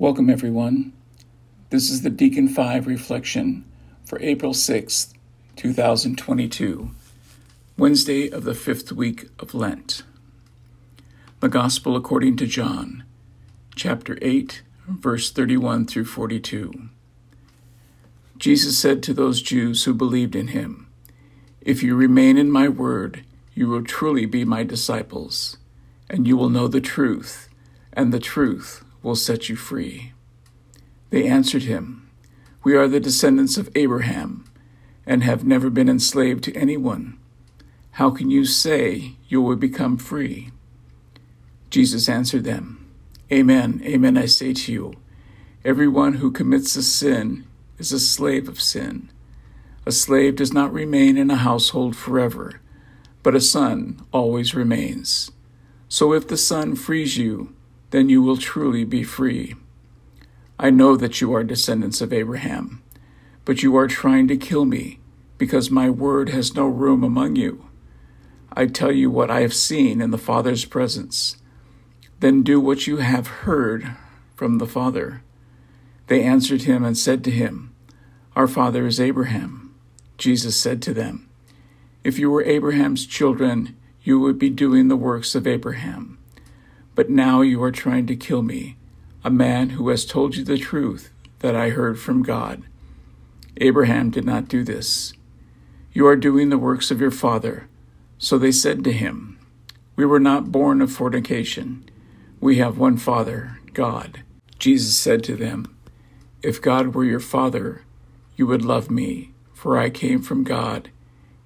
Welcome, everyone. This is the Deacon 5 reflection for April 6th, 2022, Wednesday of the fifth week of Lent. The Gospel according to John, chapter 8, verse 31 through 42. Jesus said to those Jews who believed in him, If you remain in my word, you will truly be my disciples, and you will know the truth, and the truth will set you free. They answered him, We are the descendants of Abraham and have never been enslaved to anyone. How can you say you will become free? Jesus answered them, Amen, amen, I say to you, everyone who commits a sin is a slave of sin. A slave does not remain in a household forever, but a son always remains. So if the Son frees you, then you will truly be free. I know that you are descendants of Abraham, but you are trying to kill me because my word has no room among you. I tell you what I have seen in the Father's presence. Then do what you have heard from the Father. They answered him and said to him, Our father is Abraham. Jesus said to them, If you were Abraham's children, you would be doing the works of Abraham. But now you are trying to kill me, a man who has told you the truth that I heard from God. Abraham did not do this. You are doing the works of your father. So they said to him, We were not born of fornication. We have one Father, God. Jesus said to them, If God were your Father, you would love me, for I came from God,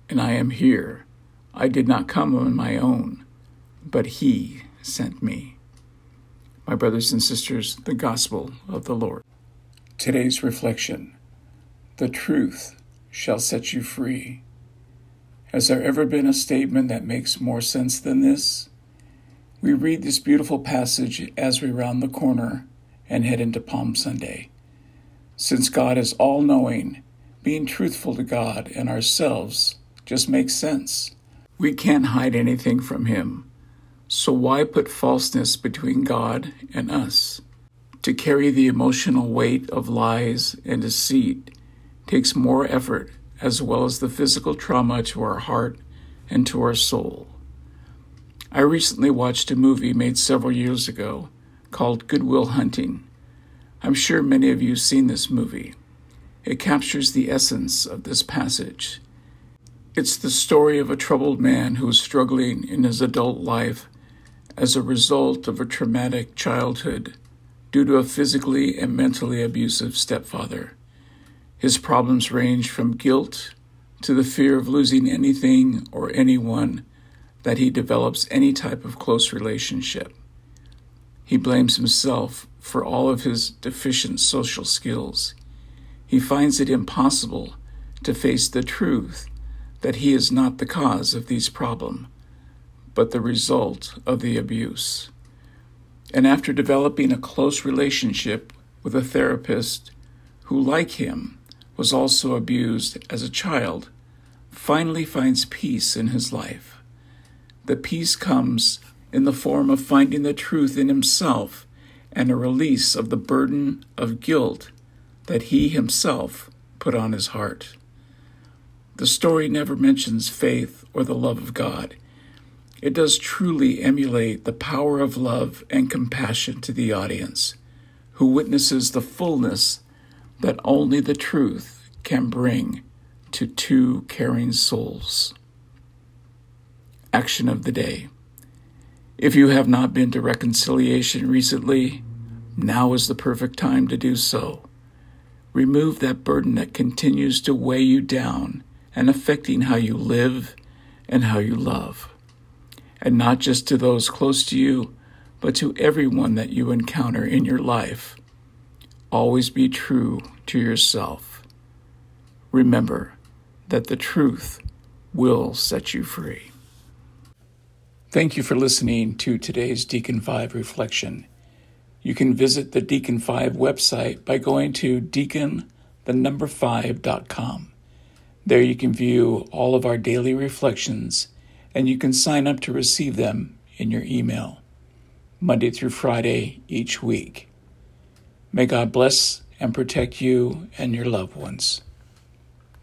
and I am here. I did not come on my own, but He sent me. My brothers and sisters, the gospel of the Lord. Today's reflection The truth shall set you free. Has there ever been a statement that makes more sense than this? We read this beautiful passage as we round the corner and head into Palm Sunday. Since God is all knowing, being truthful to God and ourselves just makes sense. We can't hide anything from Him. So why put falseness between God and us? To carry the emotional weight of lies and deceit takes more effort as well as the physical trauma to our heart and to our soul. I recently watched a movie made several years ago called Good Will Hunting. I'm sure many of you have seen this movie. It captures the essence of this passage. It's the story of a troubled man who is struggling in his adult life as a result of a traumatic childhood due to a physically and mentally abusive stepfather. His problems range from guilt to the fear of losing anything or anyone that he develops any type of close relationship. He blames himself for all of his deficient social skills. He finds it impossible to face the truth that he is not the cause of these problems but the result of the abuse. And after developing a close relationship with a therapist who, like him, was also abused as a child, finally finds peace in his life. The peace comes in the form of finding the truth in himself and a release of the burden of guilt that he himself put on his heart. The story never mentions faith or the love of God. It does truly emulate the power of love and compassion to the audience, who witnesses the fullness that only the truth can bring to two caring souls. Action of the day. If you have not been to reconciliation recently, now is the perfect time to do so. Remove that burden that continues to weigh you down and affecting how you live and how you love and not just to those close to you, but to everyone that you encounter in your life. Always be true to yourself. Remember that the truth will set you free. Thank you for listening to today's Deacon 5 reflection. You can visit the Deacon 5 website by going to deacon the number 5.com. There you can view all of our daily reflections and you can sign up to receive them in your email, Monday through Friday each week. May God bless and protect you and your loved ones.